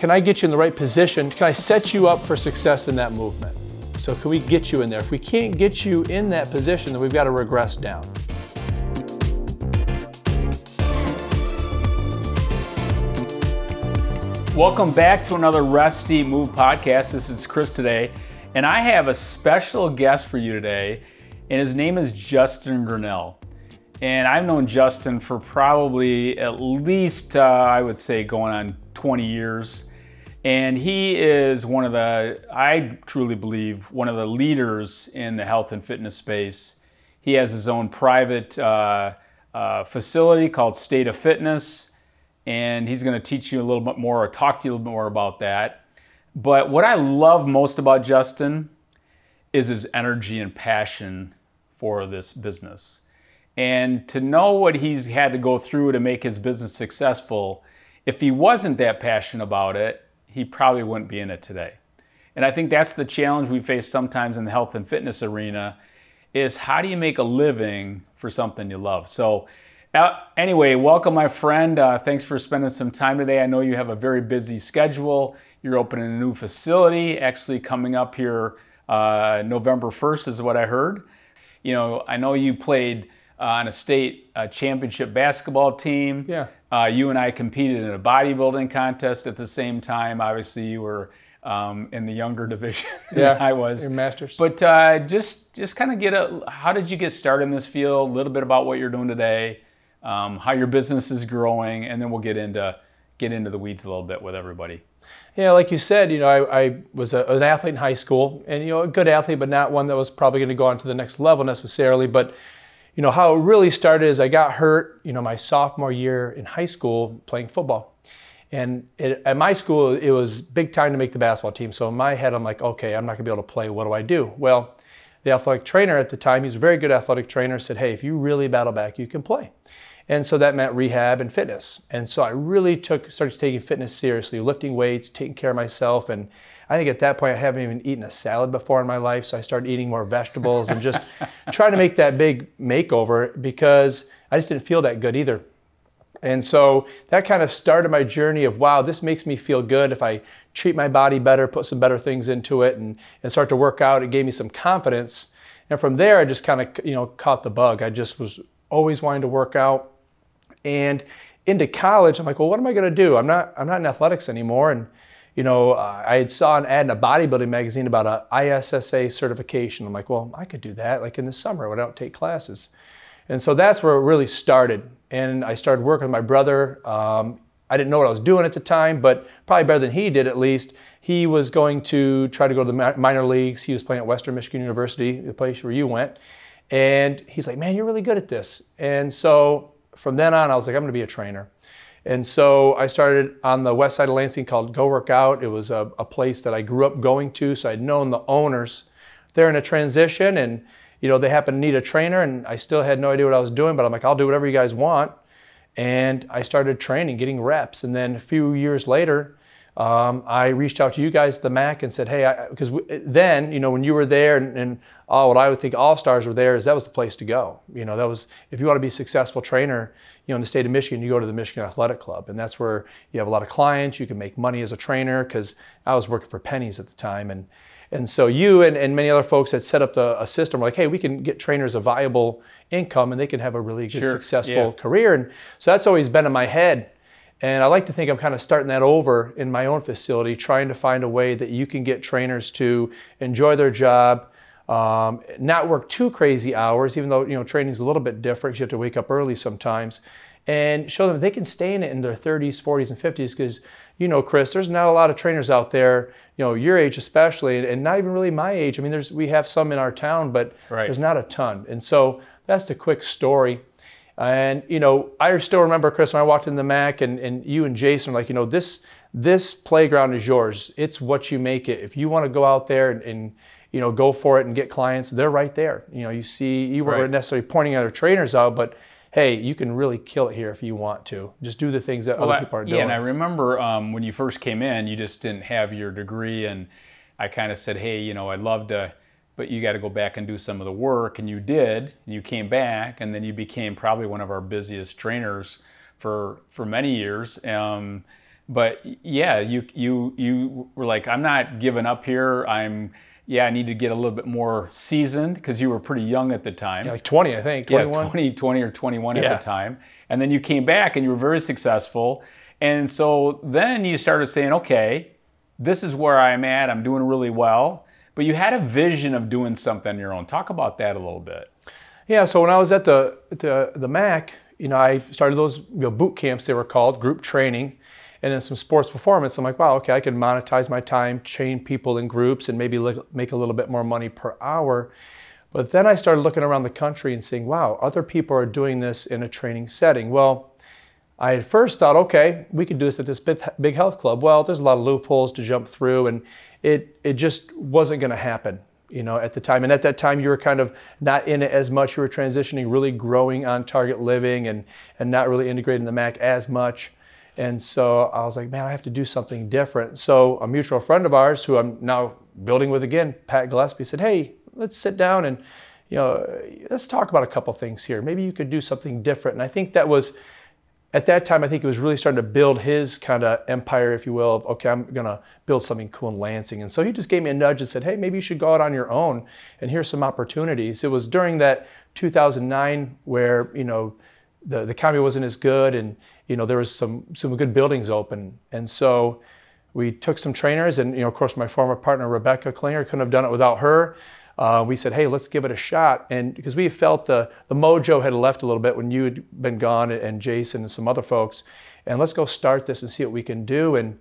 can I get you in the right position? Can I set you up for success in that movement? So can we get you in there? If we can't get you in that position, then we've got to regress down. Welcome back to another Rusty Move podcast. This is Chris today, and I have a special guest for you today, and his name is Justin Grinnell. And I've known Justin for probably at least, uh, I would say, going on 20 years. And he is one of the, I truly believe, one of the leaders in the health and fitness space. He has his own private uh, uh, facility called State of Fitness, and he's going to teach you a little bit more or talk to you a little bit more about that. But what I love most about Justin is his energy and passion for this business. And to know what he's had to go through to make his business successful, if he wasn't that passionate about it, he probably wouldn't be in it today. And I think that's the challenge we face sometimes in the health and fitness arena is how do you make a living for something you love? So uh, anyway, welcome my friend. Uh, thanks for spending some time today. I know you have a very busy schedule. You're opening a new facility, actually coming up here uh, November 1st is what I heard. You know, I know you played uh, on a state uh, championship basketball team. Yeah. Uh, you and I competed in a bodybuilding contest at the same time. Obviously, you were um, in the younger division Yeah, I was. your masters. But uh, just just kind of get a. How did you get started in this field? A little bit about what you're doing today, um, how your business is growing, and then we'll get into get into the weeds a little bit with everybody. Yeah, like you said, you know, I, I was a, an athlete in high school, and you know, a good athlete, but not one that was probably going to go on to the next level necessarily. But you know, how it really started is I got hurt, you know, my sophomore year in high school playing football. And it, at my school, it was big time to make the basketball team. So in my head, I'm like, okay, I'm not gonna be able to play. What do I do? Well, the athletic trainer at the time, he's a very good athletic trainer, said, hey, if you really battle back, you can play. And so that meant rehab and fitness. And so I really took started taking fitness seriously, lifting weights, taking care of myself. And I think at that point I haven't even eaten a salad before in my life. So I started eating more vegetables and just trying to make that big makeover because I just didn't feel that good either. And so that kind of started my journey of wow, this makes me feel good if I treat my body better, put some better things into it, and, and start to work out. It gave me some confidence. And from there, I just kind of you know caught the bug. I just was always wanting to work out. And into college, I'm like, well, what am I going to do? I'm not I'm not in athletics anymore. And you know, I had saw an ad in a bodybuilding magazine about a ISSA certification. I'm like, well, I could do that like in the summer when I don't take classes. And so that's where it really started. And I started working with my brother. Um, I didn't know what I was doing at the time, but probably better than he did at least. He was going to try to go to the minor leagues. He was playing at Western Michigan University, the place where you went. And he's like, man, you're really good at this. And so from then on, I was like, I'm going to be a trainer. And so I started on the west side of Lansing called Go Work Out. It was a, a place that I grew up going to, so I'd known the owners. They're in a transition, and you know they happened to need a trainer, and I still had no idea what I was doing, but I'm like, I'll do whatever you guys want. And I started training, getting reps, and then a few years later, um, I reached out to you guys, the MAC, and said, hey, because then, you know, when you were there and, and oh, what I would think all stars were there is that was the place to go. You know, that was, if you want to be a successful trainer, you know, in the state of Michigan, you go to the Michigan Athletic Club. And that's where you have a lot of clients, you can make money as a trainer, because I was working for pennies at the time. And, and so you and, and many other folks had set up the, a system like, hey, we can get trainers a viable income and they can have a really good, Sure, successful yeah. career. And so that's always been in my head. And I like to think I'm kind of starting that over in my own facility, trying to find a way that you can get trainers to enjoy their job, um, not work too crazy hours, even though you know training's a little bit different. You have to wake up early sometimes, and show them they can stay in it in their 30s, 40s, and 50s. Because you know, Chris, there's not a lot of trainers out there, you know, your age especially, and not even really my age. I mean, there's we have some in our town, but Right. there's not a ton. And so that's the quick story. And you know, I still remember Chris when I walked in the Mac, and, and you and Jason were like, you know, this this playground is yours. It's what you make it. If you want to go out there and, and you know go for it and get clients, they're right there. You know, you see, you weren't Right. necessarily pointing other trainers out, but hey, you can really kill it here if you want to. Just do the things that Well, other people are doing. yeah, and I remember um, when you first came in, you just didn't have your degree, and I kind of said, hey, you know, I'd love to, but you got to go back and do some of the work, and you did, and you came back, and then you became probably one of our busiest trainers for for many years. Um, but yeah, you you you were like, I'm not giving up here. I'm yeah, I need to get a little bit more seasoned because you were pretty young at the time. Yeah, like 20, I think. 21? Yeah, 20, 20 or 21 Yeah. at the time. And then you came back and you were very successful. And so then you started saying, okay, this is where I'm at. I'm doing really well. But you had a vision of doing something on your own. Talk about that a little bit. Yeah, so when I was at the the the MAC, you know, I started those you know, boot camps they were called, group training, and then some sports performance. I'm like, wow, okay, I can monetize my time, train people in groups, and maybe make a little bit more money per hour. But then I started looking around the country and seeing, wow, other people are doing this in a training setting. Well, I at first thought, okay, we could do this at this big health club. Well, there's a lot of loopholes to jump through, and it it just wasn't going to happen, you know, at the time. And at that time, you were kind of not in it as much. You were transitioning, really growing on Target Living, and and not really integrating the Mac as much. And so I was like, man, I have to do something different. So a mutual friend of ours, who I'm now building with again, Pat Gillespie, said, hey, let's sit down and you know, let's talk about a couple things here. Maybe you could do something different. And I think that was at that time, I think it was really starting to build his kind of empire, if you will, of, okay, I'm going to build something cool in Lansing. And so he just gave me a nudge and said, hey, maybe you should go out on your own and here's some opportunities. It was during that 2009 where, you know, the, the economy wasn't as good and, you know, there was some, some good buildings open. And so we took some trainers and, you know, of course, my former partner, Rebecca Klinger, couldn't have done it without her. Uh, we said, hey, let's give it a shot. And because we felt the, the mojo had left a little bit when you had been gone and Jason and some other folks. And let's go start this and see what we can do. And,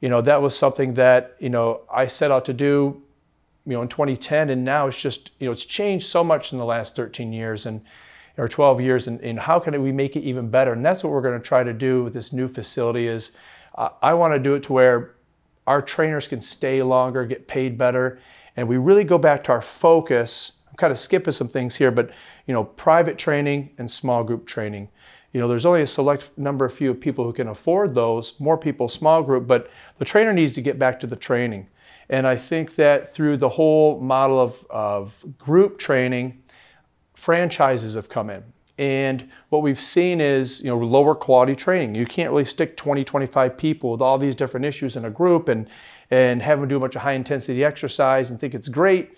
you know, that was something that, you know, I set out to do, you know, in 2010. And now it's just, you know, it's changed so much in the last 13 years and, or 12 years. And, and how can we make it even better? And that's what we're going to try to do with this new facility is uh, I want to do it to where our trainers can stay longer, get paid better and we really go back to our focus. I'm kind of skipping some things here, but you know, private training and small group training. You know, there's only a select number of few people who can afford those. More people, small group, but the trainer needs to get back to the training. And I think that through the whole model of, of group training, franchises have come in. And what we've seen is, you know, lower quality training. You can't really stick 20, 25 people with all these different issues in a group and and have them do a bunch of high intensity exercise and think it's great.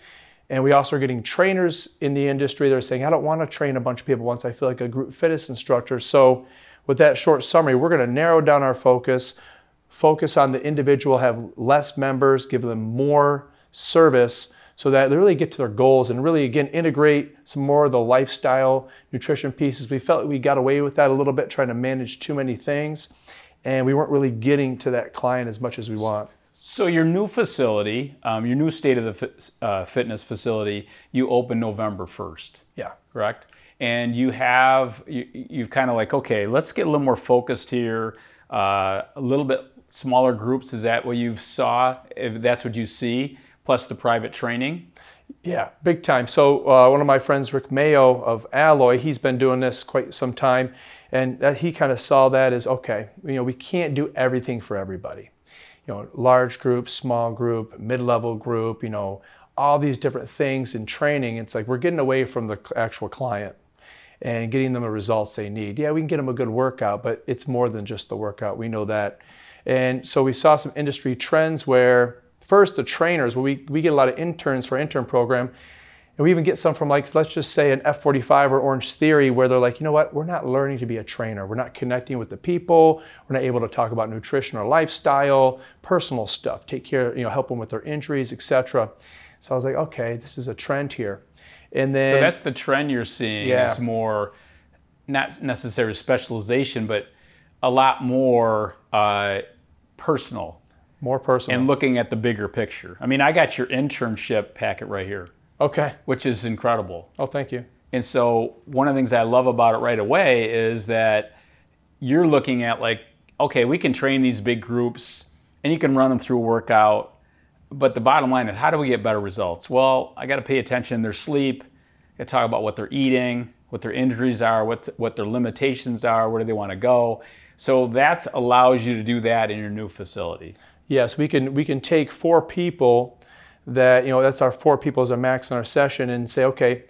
And we also are getting trainers in the industry that are saying, I don't want to train a bunch of people once I feel like a group fitness instructor. So, with that short summary, we're going to narrow down our focus, focus on the individual, have less members, give them more service so that they really get to their goals and really, again, integrate some more of the lifestyle nutrition pieces. We felt like we got away with that a little bit, trying to manage too many things. And we weren't really getting to that client as much as we want. So your new facility, um, your new state of the uh, fitness facility, you open November first, Yeah. correct? And you have you, you've kind of like okay, let's get a little more focused here, uh, a little bit smaller groups. Is that what you saw? If that's what you see, plus the private training. Yeah, big time. So uh, one of my friends, Rick Mayo of Alloy, he's been doing this quite some time, and that he kind of saw that as okay, you know, we can't do everything for everybody. You know, large group, small group, mid-level group, you know, all these different things in training. It's like we're getting away from the actual client and getting them the results they need. Yeah, we can get them a good workout, but it's more than just the workout. We know that. And so we saw some industry trends where first the trainers, we, we get a lot of interns for intern program, and we even get some from like, let's just say an F45 or Orange Theory where they're like, you know what, we're not learning to be a trainer. We're not connecting with the people. We're not able to talk about nutrition or lifestyle, personal stuff, take care, you know, help them with their injuries, etc. So I was like, okay, this is a trend here. And then So that's the trend you're seeing. Yeah. Is more not necessarily specialization, but a lot more uh, personal more personal. and looking at the bigger picture. I mean, I got your internship packet right here, okay. which is incredible. Oh, thank you. And so one of the things I love about it right away is that you're looking at like, okay, we can train these big groups and you can run them through a workout. But the bottom line is how do we get better results? Well, I got to pay attention to their sleep. I got to talk about what they're eating, what their injuries are, what, what their limitations are, where do they want to go. So that allows you to do that in your new facility. Yes, we can we can take four people that you know that's our four people as a max in our session and say, okay,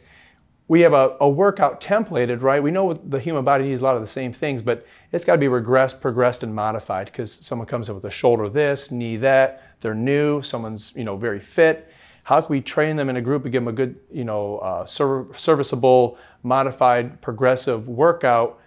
we have a, a workout templated, right? We know the human body needs a lot of the same things, but it's got to be regressed, progressed, and modified because someone comes in with a shoulder this, knee that, they're new, someone's you know very fit. How can we train them in a group and give them a good, you know, uh, serviceable, modified, progressive workout?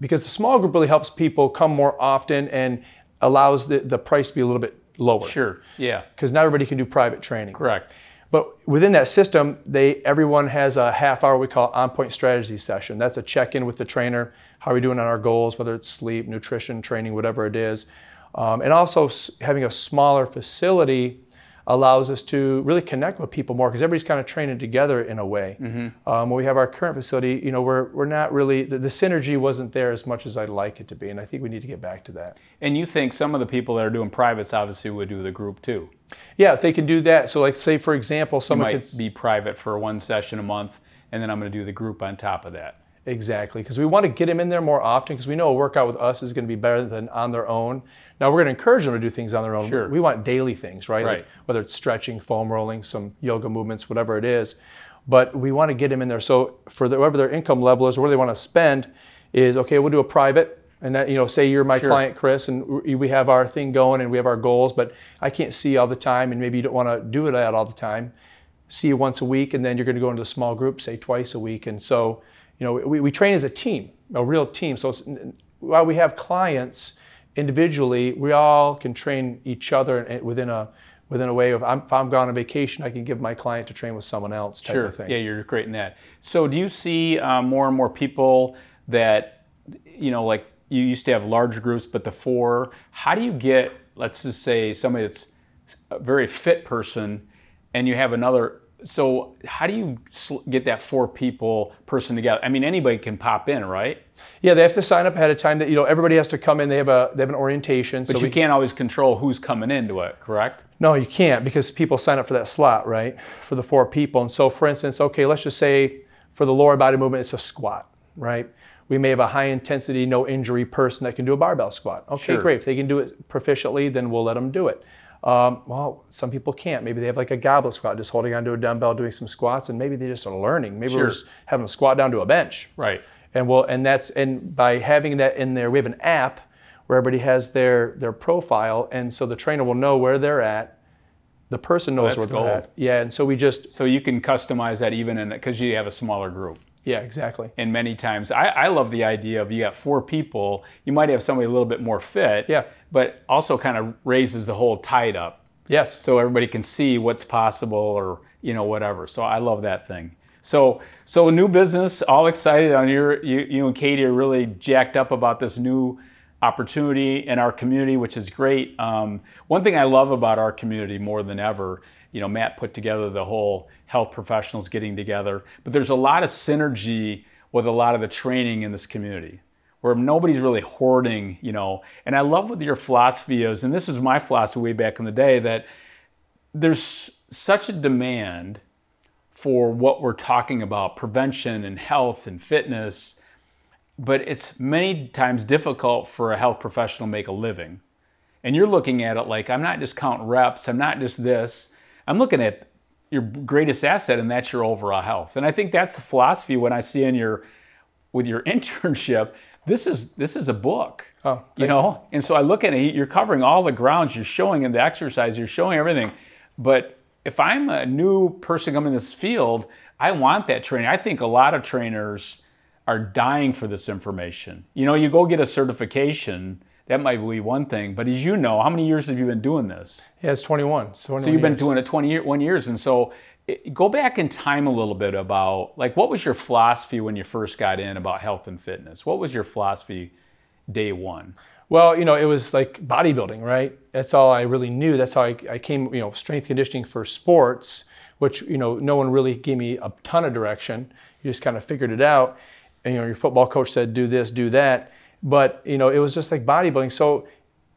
Because the small group really helps people come more often and allows the, the price to be a little bit lower. Sure. Yeah. Because not everybody can do private training. Correct. But within that system, they everyone has a half hour we call on point strategy session. That's a check in with the trainer. How are we doing on our goals, whether it's sleep, nutrition, training, whatever it is. Um, and also having a smaller facility allows us to really connect with people more because everybody's kind of training together in a way. Mm-hmm. Um, when we have our current facility, you know, we're, we're not really, the, the, synergy wasn't there as much as I'd like it to be. And I think we need to get back to that. And you think some of the people that are doing privates obviously would do the group too? Yeah, if they can do that. So like say, for example, someone might be private for one session a month and then I'm going to do the group on top of that. Exactly, because we want to get them in there more often because we know a workout with us is going to be better than on their own. Now we're going to encourage them to do things on their own. Sure. We want daily things, right? Right. Like whether it's stretching, foam rolling, some yoga movements, whatever it is. But we want to get them in there. So for the, whatever their income level is, or where they want to spend, is okay. We'll do a private, and that you know, say you're my Sure. client, Chris, and we have our thing going, and we have our goals. But I can't see you all the time, and maybe you don't want to do it all the time. See you once a week, and then you're going to go into a small group, say twice a week, and so you know, we, we train as a team, a real team. So it's, while we have clients individually, we all can train each other within a within a way of I'm, if I'm gone on vacation, I can give my client to train with someone else type sure. of thing. Yeah, you're great in that. So do you see uh, more and more people that, you know, like you used to have large groups, but the four, how do you get, let's just say somebody that's a very fit person and you have another so how do you get that four people person together? I mean, anybody can pop in, right? Yeah, they have to sign up ahead of time. That you know, everybody has to come in. They have a they have an orientation. But so you we, can't always control who's coming into it, correct? No, you can't because people sign up for that slot, right? For the four people. And so, for instance, okay, let's just say for the lower body movement, it's a squat, right? We may have a high intensity, no injury person that can do a barbell squat. Okay, sure. great. If they can do it proficiently, then we'll let them do it. Um, well, some people can't. Maybe they have like a goblet squat, just holding onto a dumbbell, doing some squats, and maybe they just are learning. Maybe sure. we're just having them squat down to a bench. Right. And well, and that's and by having that in there, we have an app where everybody has their their profile, and so the trainer will know where they're at. The person knows oh, where they're gold. at. Yeah, and so we just so you can customize that even in because you have a smaller group. Yeah, exactly. And many times, I, I love the idea of you got four people. You might have somebody a little bit more fit. Yeah. But also kind of raises the whole tide up. Yes. So everybody can see what's possible or you know whatever. So I love that thing. So so new business, all excited on your you, you and Katie are really jacked up about this new opportunity in our community, which is great. Um, one thing I love about our community more than ever, you know, Matt put together the whole health professionals getting together, but there's a lot of synergy with a lot of the training in this community where nobody's really hoarding, you know. And I love what your philosophy is, and this is my philosophy way back in the day, that there's such a demand for what we're talking about prevention and health and fitness, but it's many times difficult for a health professional to make a living. And you're looking at it like, I'm not just counting reps, I'm not just this, I'm looking at your greatest asset, and that's your overall health. And I think that's the philosophy when I see in your with your internship this is this is a book. Oh, you know, and so I look at it. You're covering all the grounds. You're showing in the exercise. You're showing everything. But if I'm a new person coming in this field, I want that training. I think a lot of trainers are dying for this information. You know, you go get a certification. That might be one thing, but as you know, how many years have you been doing this? Yeah, it's 21. So, 21 so you've been doing it 21 years, and so go back in time a little bit about like what was your philosophy when you first got in about health and fitness? What was your philosophy day one? Well you know it was like bodybuilding right? That's all i really knew. That's how i, I came you know strength conditioning for sports which you know no one really gave me a ton of direction. You just kind of figured it out. And you know your football coach said do this do that. But you know it was just like bodybuilding. So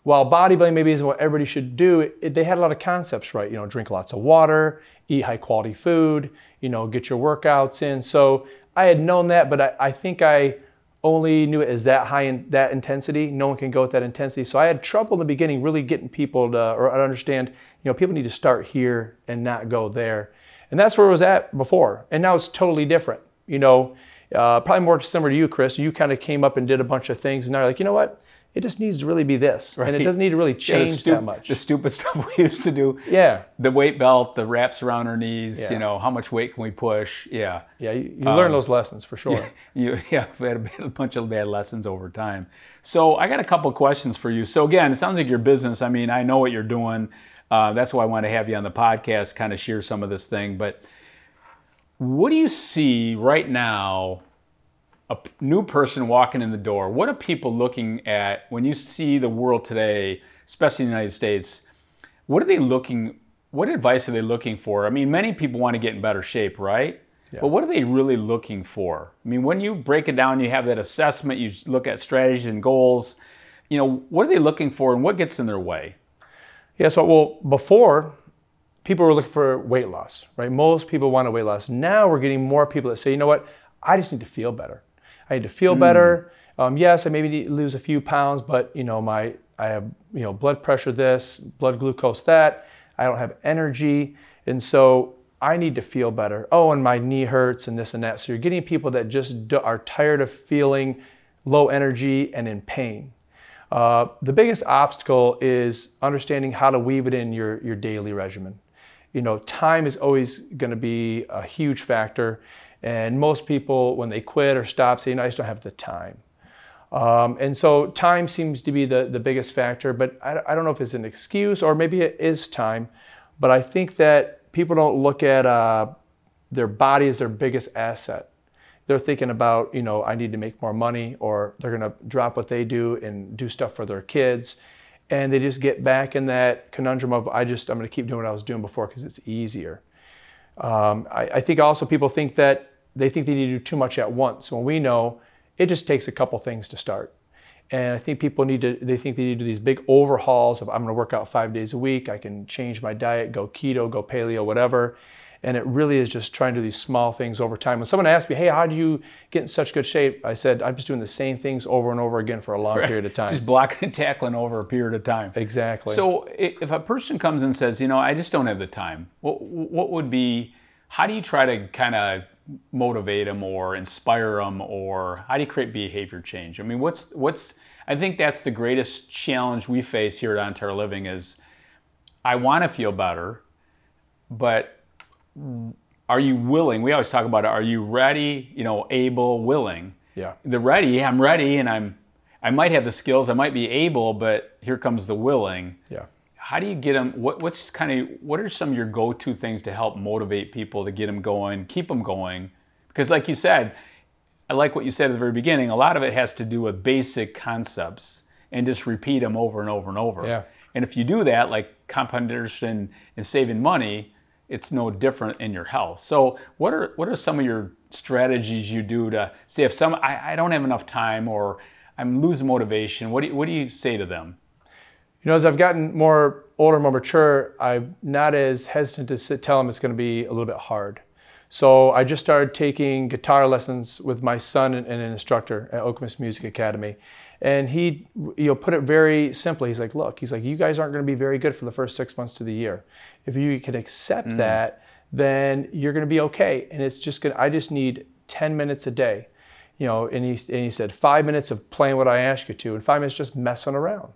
while bodybuilding maybe isn't what everybody should do, it, they had a lot of concepts right. You know, drink lots of water, eat high quality food, you know, get your workouts in. So I had known that, but I, I think I only knew it as that high in that intensity. No one can go at that intensity. So I had trouble in the beginning really getting people to or understand, you know, people need to start here and not go there. And that's where it was at before. And now it's totally different. You know, uh, probably more similar to you, Chris. You kind of came up and did a bunch of things, and now you're like, you know what? It just needs to really be this, and it doesn't need to really Yeah, change stu- that much. The stupid stuff we used to do. yeah, The weight belt, the wraps around our knees. Yeah. You know, how much weight can we push? Yeah. yeah. You, you Um, learn those lessons for sure. You, yeah, we had a, bad- a bunch of bad lessons over time. So I got a couple questions for you. So again, it sounds like your business. I mean, I know what you're doing. Uh, that's why I want to have you on the podcast, kind of share some of this thing. But what do you see right now? A new person walking in the door. What are people looking at when you see the world today, especially in the United States? What are they looking? What advice are they looking for? I mean, many people want to get in better shape, right? But what are they really looking for? I mean, when you break it down, you have that assessment, you look at strategies and goals. You know, what are they looking for and what gets in their way? Yeah, so well, before people were looking for weight loss, right? Most people want a weight loss. Now we're getting more people that say, you know what, I just need to feel better. I need to feel better. Um, yes, I maybe need to lose a few pounds, but you know, my I have you know blood pressure this, blood glucose that. I don't have energy, and so I need to feel better. Oh, and my knee hurts and this and that. So you're getting people that just do, are tired of feeling low energy and in pain. Uh, the biggest obstacle is understanding how to weave it in your, your daily regimen. You know, time is always going to be a huge factor. And most people, when they quit or stop, say, no, I just don't have the time. Um, and so time seems to be the, the biggest factor, but I, I don't know if it's an excuse or maybe it is time. But I think that people don't look at uh, their body as their biggest asset they're thinking about, you know, I need to make more money, or they're going to drop what they do and do stuff for their kids. And they just get back in that conundrum of, I just, I'm going to keep doing what I was doing before because it's easier. Um, I, I think also people think that they think they need to do too much at once when we know it just takes a couple things to start. And I think people need to, they think they need to do these big overhauls of, I'm going to work out five days a week, I can change my diet, go keto, go paleo, whatever. And it really is just trying to do these small things over time. When someone asked me, hey, how do you get in such good shape? I said, I'm just doing the same things over and over again for a long period of time. Just blocking and tackling over a period of time. exactly. So if a person comes and says, you know, I just don't have the time, what, what would be, how do you try to kind of motivate them or inspire them or how do you create behavior change? I mean, what's, what's, I think that's the greatest challenge we face here at On Target Living is I want to feel better, but are you willing? We always talk about it. Are you ready, you know, able, willing? yeah. the ready i'm ready and i'm i might have the skills i might be able but here comes the willing Yeah. How do you get them what, what's kind of what are some of your go-to things to help motivate people to get them going keep them going because like you said i like what you said at the very beginning a lot of it has to do with basic concepts and just repeat them over and over and over Yeah. and if you do that like compound interest and, and saving money it's no different in your health. So what are what are some of your strategies you do to say if some I, I don't have enough time or I'm losing motivation, what do you, what do you say to them? You know, as I've gotten more older, more mature, I'm not as hesitant to sit, tell them it's going to be a little bit hard. So I just started taking guitar lessons with my son and, and an instructor at Okemos Music Academy. And he, you know, put it very simply. He's like, look, he's like, you guys aren't going to be very good for the first six months to the year. If you can accept mm. that, then you're going to be okay. And it's just going to, I just need 10 minutes a day. You know, and he, and he said, five minutes of playing what I ask you to, and five minutes just messing around.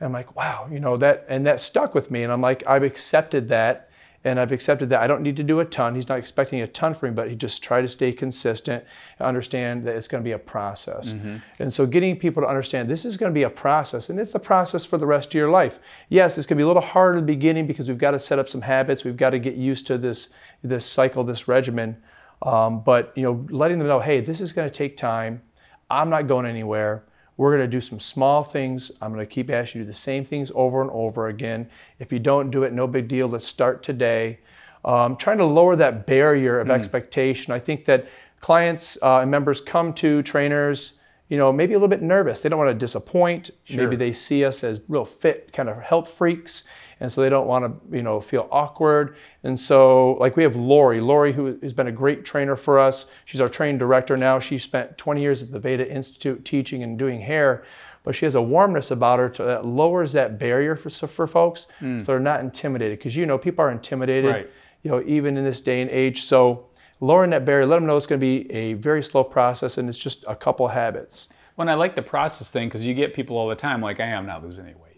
And I'm like, wow, you know, that, and that stuck with me. And I'm like, I've accepted that. And I've accepted that I don't need to do a ton. He's not expecting a ton from me, but he just try to stay consistent, understand that it's going to be a process. And so getting people to understand this is going to be a process and it's a process for the rest of your life. Yes, it's going to be a little hard in the beginning because we've got to set up some habits. We've got to get used to this, this cycle, this regimen. Um, but, you know, letting them know, hey, this is going to take time. I'm not going anywhere. We're going to do some small things. I'm going to keep asking you to do the same things over and over again. If you don't do it, no big deal. Let's start today. Um, trying to lower that barrier of expectation. I think that clients uh, and members come to trainers, you know, maybe a little bit nervous. They don't want to disappoint. Maybe they see us as real fit kind of health freaks, and so they don't want to, you know, feel awkward. And so, like we have Lori, Lori who has been a great trainer for us. She's our training director now. She spent 20 years at the Aveda Institute teaching and doing hair, but she has a warmness about her to, that lowers that barrier for for folks, hmm. so they're not intimidated. Because you know, people are intimidated, Right. you know, even in this day and age. So lowering that barrier, let them know it's going to be a very slow process and it's just a couple habits. When I like the process thing because you get people all the time like, I am not losing any weight.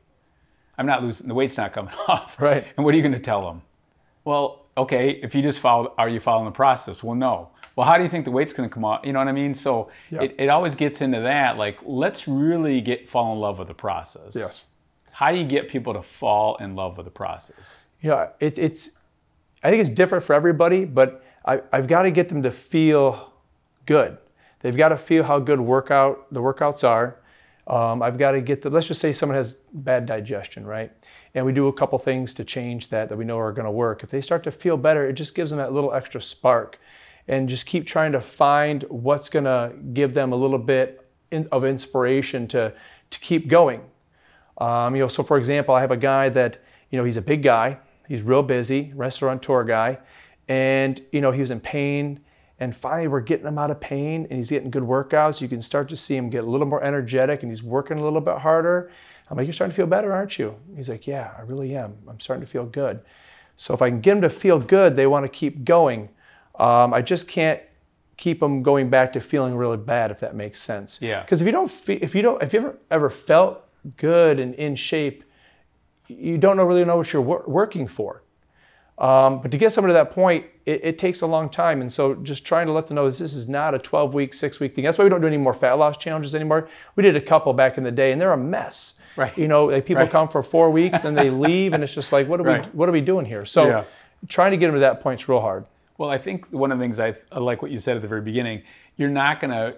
I'm not losing, the weight's not coming off. Right. And what are you going to tell them? Well, okay, if you just follow, are you following the process? Well, no. Well, how do you think the weight's going to come off? You know what I mean? So Yeah. it, it always gets into that. Like, let's really get fall in love with the process. Yes. How do you get people to fall in love with the process? you know, it, it's, I think it's different for everybody, but I, I've got to get them to feel good. They've got to feel how good workout the workouts are. Um, I've got to get the, let's just say someone has bad digestion, right? And we do a couple things to change that that we know are going to work. If they start to feel better, it just gives them that little extra spark. And just keep trying to find what's going to give them a little bit in, of inspiration to, to keep going. Um, you know, so for example, I have a guy that, you know, he's a big guy, he's real busy, restaurateur guy, and you know, he was in pain. And finally, we're getting him out of pain, and he's getting good workouts. You can start to see him get a little more energetic, and he's working a little bit harder. I'm like, you're starting to feel better, aren't you? He's like, yeah, I really am. I'm starting to feel good. So if I can get them to feel good, they want to keep going. Um, I just can't keep them going back to feeling really bad, if that makes sense. Yeah. Because if you don't, fe- if you don't, if you ever ever felt good and in shape, you don't know really know what you're wor- working for. Um, but to get someone to that point, it, it takes a long time. And so just trying to let them know this, this is not a 12 week, six week thing. That's why we don't do any more fat loss challenges anymore. We did a couple back in the day and they're a mess. Right. You know, like people Right. come for four weeks, then they leave and it's just like, what are Right. we, what are we doing here? So Yeah. trying to get them to that point is real hard. Well, I think one of the things I, I like what you said at the very beginning. You're not gonna,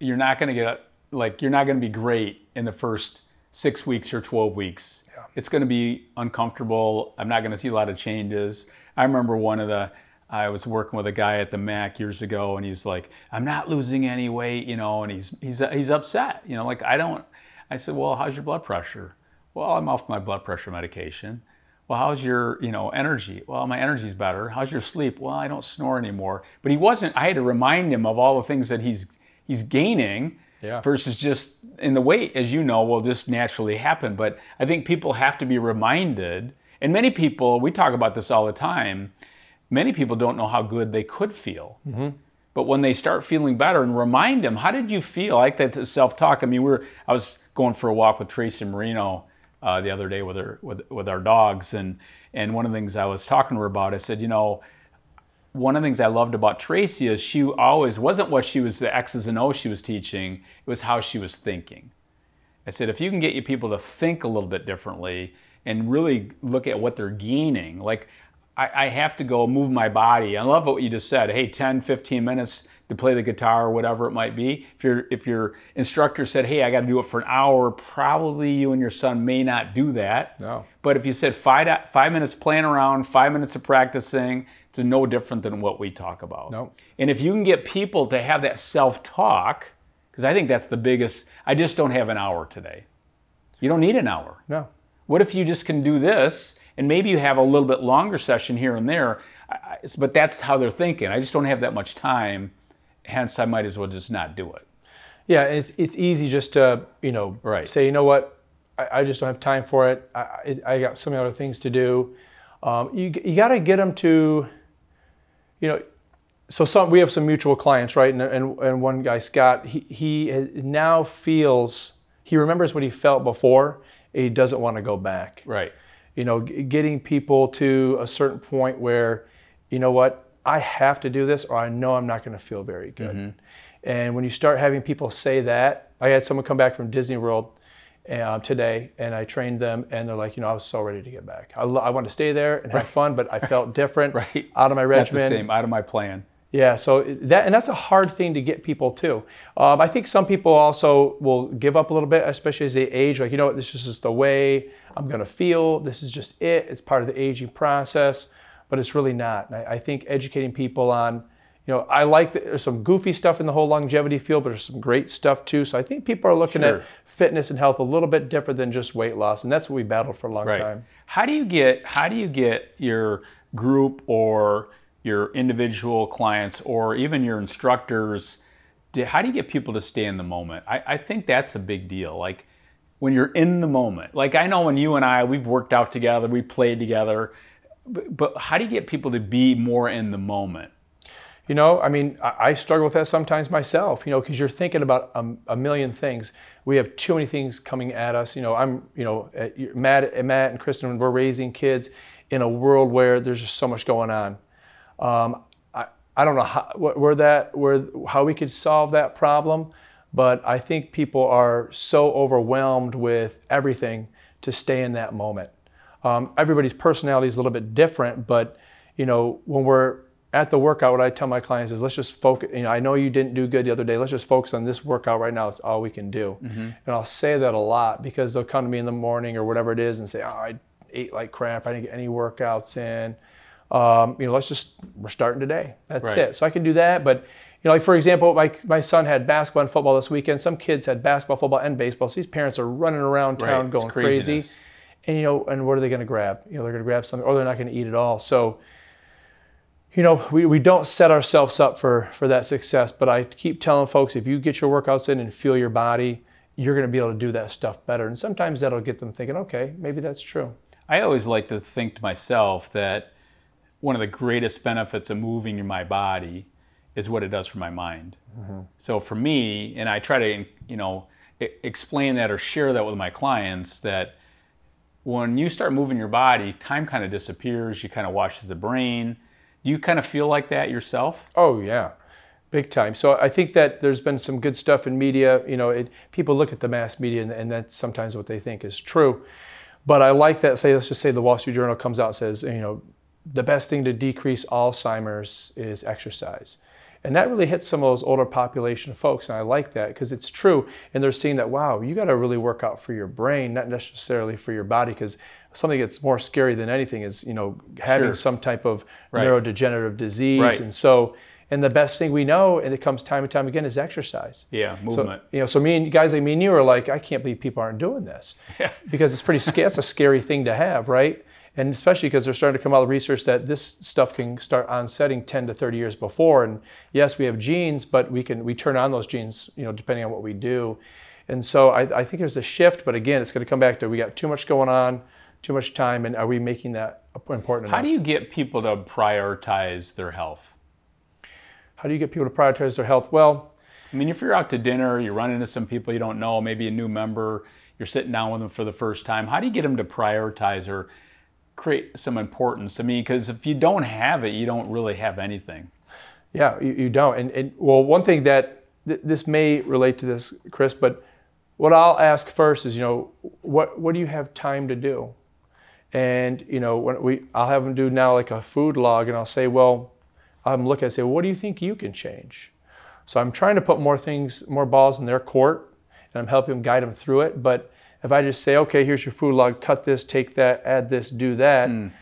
you're not gonna get like you're not gonna be great in the first six weeks or twelve weeks. It's gonna be uncomfortable. I'm not gonna see a lot of changes. I remember one of the. I was working with a guy at the Mac years ago, and he's like, "I'm not losing any weight," you know, and he's he's he's upset, you know, like I don't. I said, "Well, how's your blood pressure?" Well, I'm off my blood pressure medication. Well, how's your, you know, energy? Well, my energy's better. How's your sleep? Well, I don't snore anymore. But he wasn't. I had to remind him of all the things that he's he's gaining Yeah. versus just in the weight, as you know, will just naturally happen. But I think people have to be reminded, and many people, we talk about this all the time. Many people don't know how good they could feel. But when they start feeling better, and remind them, how did you feel? I like that self-talk. I mean, we are I was going for a walk with Tracy Marino uh, the other day with her with with our dogs, and and one of the things I was talking to her about, I said, you know, one of the things I loved about Tracy is she always wasn't what she was the X's and O's she was teaching. It was how she was thinking. I said, if you can get your people to think a little bit differently and really look at what they're gaining, like I, I have to go move my body. I love what you just said. Hey, 10, 15 minutes to play the guitar or whatever it might be. If your if your instructor said, hey, I got to do it for an hour, probably you and your son may not do that. No. But if you said five five minutes playing around, five minutes of practicing, it's no different than what we talk about. No. And if you can get people to have that self-talk, because I think that's the biggest. I just don't have an hour today. You don't need an hour. No. What if you just can do this, and maybe you have a little bit longer session here and there, but that's how they're thinking. I just don't have that much time, hence I might as well just not do it. Yeah, it's it's easy just to you know Right. say you know what I, I just don't have time for it. I, I, I got so many other things to do. Um, you you got to get them to, you know, so some we have some mutual clients, right? And and, and one guy Scott, he he now feels he remembers what he felt before. He doesn't want to go back Right. You know, g- getting people to a certain point where, you know what, I have to do this or I know I'm not going to feel very good. And when you start having people say that, I had someone come back from Disney World uh, today and I trained them and they're like, you know, I was so ready to get back. I, lo- I want to stay there and have fun, but I felt different Right. out of my It's regimen. same. Out of my plan. Yeah, so that and that's a hard thing to get people to. Um, I think some people also will give up a little bit, especially as they age. Like, you know what, this is just the way I'm going to feel. This is just it. It's part of the aging process, but it's really not. And I, I think educating people on, you know, I like that there's some goofy stuff in the whole longevity field, but there's some great stuff too. So I think people are looking Sure. at fitness and health a little bit different than just weight loss, and that's what we battled for a long Right. time. How do you get how do you get your group or your individual clients or even your instructors? to- How do you get people to stay in the moment? I, I think that's a big deal. Like when you're in the moment. Like I know when you and I we've worked out together, we played together, but, but how do you get people to be more in the moment? You know, I mean, I, struggle with that sometimes myself. You know, because you're thinking about a, a, million things. We have too many things coming at us. You know, I'm, you know, eh, Matt, eh, Matt and Kristen, we're raising kids in a world where there's just so much going on. Um, I, I don't know how, where that, where how we could solve that problem, but I think people are so overwhelmed with everything to stay in that moment. Um, everybody's personality is a little bit different, but you know, when we're at the workout, what I tell my clients is, let's just focus. You know, I know you didn't do good the other day. Let's just focus on this workout right now. It's all we can do. Mm-hmm. And I'll say that a lot because they'll come to me in the morning or whatever it is and say, oh, I ate like crap. I didn't get any workouts in. Um, you know, let's just we're starting today. That's right. it. So I can do that, but you know, like for example, my, my son had basketball and football this weekend. Some kids had basketball, football, and baseball. So these parents are running around town right. going crazy. And you know, and what are they going to grab? You know, they're going to grab something, or they're not going to eat at all. So, you know, we, we don't set ourselves up for for that success. But I keep telling folks, if you get your workouts in and feel your body, you're going to be able to do that stuff better. And sometimes that'll get them thinking, okay, maybe that's true. I always like to think to myself that one of the greatest benefits of moving in my body is what it does for my mind. Mm-hmm. So for me, and I try to, you know, explain that or share that with my clients that when you start moving your body, time kind of disappears. You kind of washes the brain. Do you kind of feel like that yourself? Oh yeah, big time. So I think that there's been some good stuff in media. You know, it, people look at the mass media, and, and that's sometimes what they think is true. But I like that. Say, let's just say the Wall Street Journal comes out and says, you know, the best thing to decrease Alzheimer's is exercise. And that really hits some of those older population folks. And I like that because it's true. And they're seeing that, wow, you got to really work out for your brain, not necessarily for your body. Because something that's more scary than anything is, you know, having sure. some type of right. neurodegenerative disease. Right. And so, and the best thing we know, and it comes time and time again, is exercise. Yeah, movement. So, you know, so me and guys like me and you are like, I can't believe people aren't doing this. Yeah. Because it's pretty scary. it's a scary thing to have, right? And especially because they're starting to come out with research that this stuff can start onsetting 10 to 30 years before. And yes, we have genes, but we can we turn on those genes, you know, depending on what we do. And so I, I think there's a shift, but again, it's going to come back to we got too much going on, too much time, and are we making that important How enough? do you get people to prioritize their health? How do you get people to prioritize their health? Well, I mean, if you're out to dinner, you run into some people you don't know, maybe a new member, you're sitting down with them for the first time. How do you get them to prioritize or create some importance to me because if you don't have it, you don't really have anything. Yeah, you, you don't. And, and, well, one thing that th- this may relate to this, Chris, but what I'll ask first is, you know, what what do you have time to do? And you know, when we, I'll have them do now like a food log, and I'll say, well, I'm looking and say, well, what do you think you can change? So I'm trying to put more things, more balls in their court, and I'm helping them guide them through it. But if I just say, okay, here's your food log, cut this, take that, add this, do that, mm.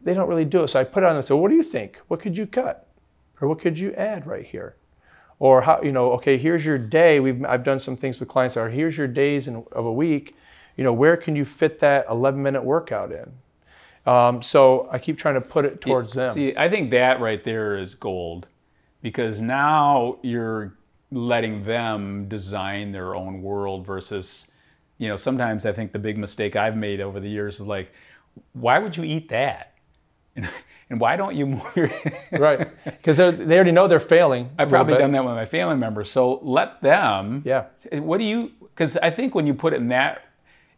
they don't really do it. So I put it on and say, what do you think? What could you cut? Or what could you add right here? Or how, you know, okay, here's your day. We've, I've done some things with clients are here's your days in, of a week. You know, where can you fit that 11 minute workout in? Um, so I keep trying to put it towards them. See, I think that right there is gold because now you're letting them design their own world versus you know, sometimes I think the big mistake I've made over the years is like, why would you eat that? And, and why don't you more? right, because they already know they're failing. I've probably done that with my family members. So let them. Yeah. What do you? Because I think when you put it in that,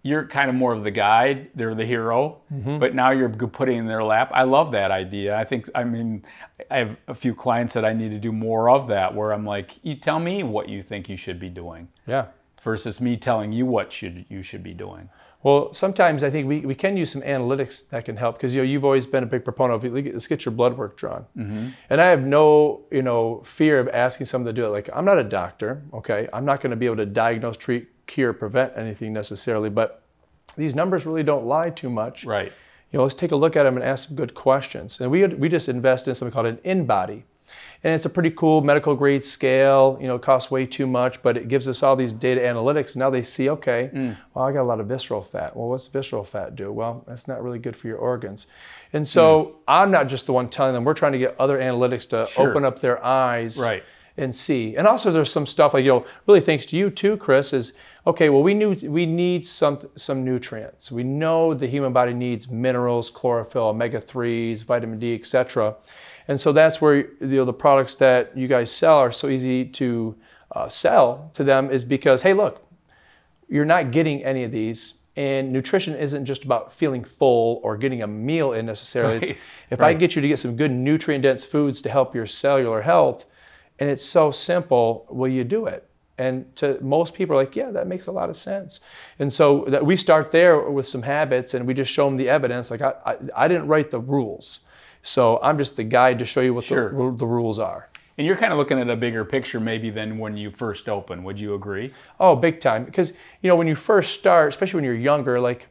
you're kind of more of the guide. They're the hero, mm-hmm. but now you're putting in their lap. I love that idea. I think. I mean, I have a few clients that I need to do more of that, where I'm like, you tell me what you think you should be doing. Yeah versus me telling you what should you should be doing. Well, sometimes I think we, we can use some analytics that can help because you know you've always been a big proponent of let's get your blood work drawn, mm-hmm. and I have no you know fear of asking someone to do it. Like I'm not a doctor, okay, I'm not going to be able to diagnose, treat, cure, prevent anything necessarily, but these numbers really don't lie too much. Right. You know, let's take a look at them and ask some good questions. And we we just invest in something called an InBody and it's a pretty cool medical grade scale. You know, it costs way too much, but it gives us all these data analytics. Now they see, okay, mm. well, I got a lot of visceral fat. Well, what's visceral fat do? Well, that's not really good for your organs. And so mm. I'm not just the one telling them. We're trying to get other analytics to sure. open up their eyes. Right. and see. And also there's some stuff like, you know, really thanks to you too, Chris, is okay, well we knew we need some some nutrients. We know the human body needs minerals, chlorophyll, omega-3s, vitamin D, etc. And so that's where you know, the products that you guys sell are so easy to uh, sell to them is because, hey, look, you're not getting any of these. And nutrition isn't just about feeling full or getting a meal in necessarily. Right. if right. I get you to get some good nutrient dense foods to help your cellular health, and it's so simple, will you do it? And to most people are like, yeah, that makes a lot of sense. And so that we start there with some habits and we just show them the evidence. Like I, I, I didn't write the rules. So I'm just the guide to show you what sure. the, the rules are. And you're kind of looking at a bigger picture maybe than when you first open. Would you agree? Oh, big time. Because you know when you first start, especially when you're younger, like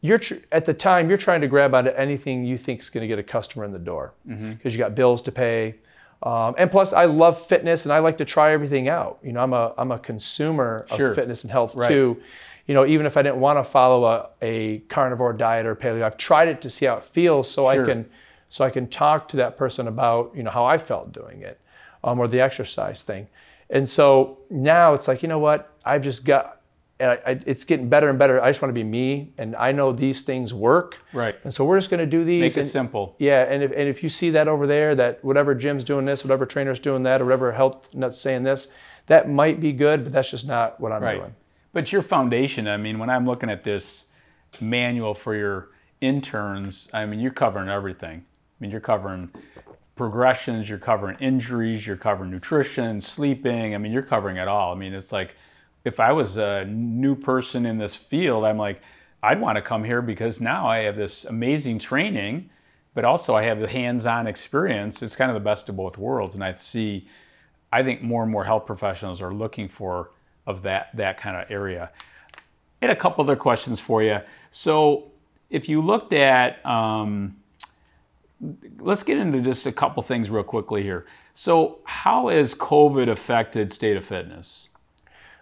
you're tr- at the time you're trying to grab onto anything you think is going to get a customer in the door because mm-hmm. you got bills to pay. Um, and plus, I love fitness and I like to try everything out. You know, I'm a I'm a consumer of sure. fitness and health right. too. You know, even if I didn't want to follow a, a carnivore diet or paleo, I've tried it to see how it feels, so sure. I can so I can talk to that person about you know how I felt doing it um, or the exercise thing. And so now it's like, you know what? I've just got, I, I, it's getting better and better. I just want to be me, and I know these things work. Right. And so we're just going to do these. Make it and, simple. Yeah. And if, and if you see that over there, that whatever gym's doing this, whatever trainer's doing that, or whatever health nut's saying this, that might be good, but that's just not what I'm right. doing. But your foundation, I mean, when I'm looking at this manual for your interns, I mean, you're covering everything. I mean, you're covering progressions, you're covering injuries, you're covering nutrition, sleeping. I mean, you're covering it all. I mean, it's like if I was a new person in this field, I'm like, I'd want to come here because now I have this amazing training, but also I have the hands-on experience. It's kind of the best of both worlds, and I see, I think more and more health professionals are looking for of that that kind of area. I had a couple other questions for you. So, if you looked at um, let's get into just a couple things real quickly here. So, how has COVID affected state of fitness?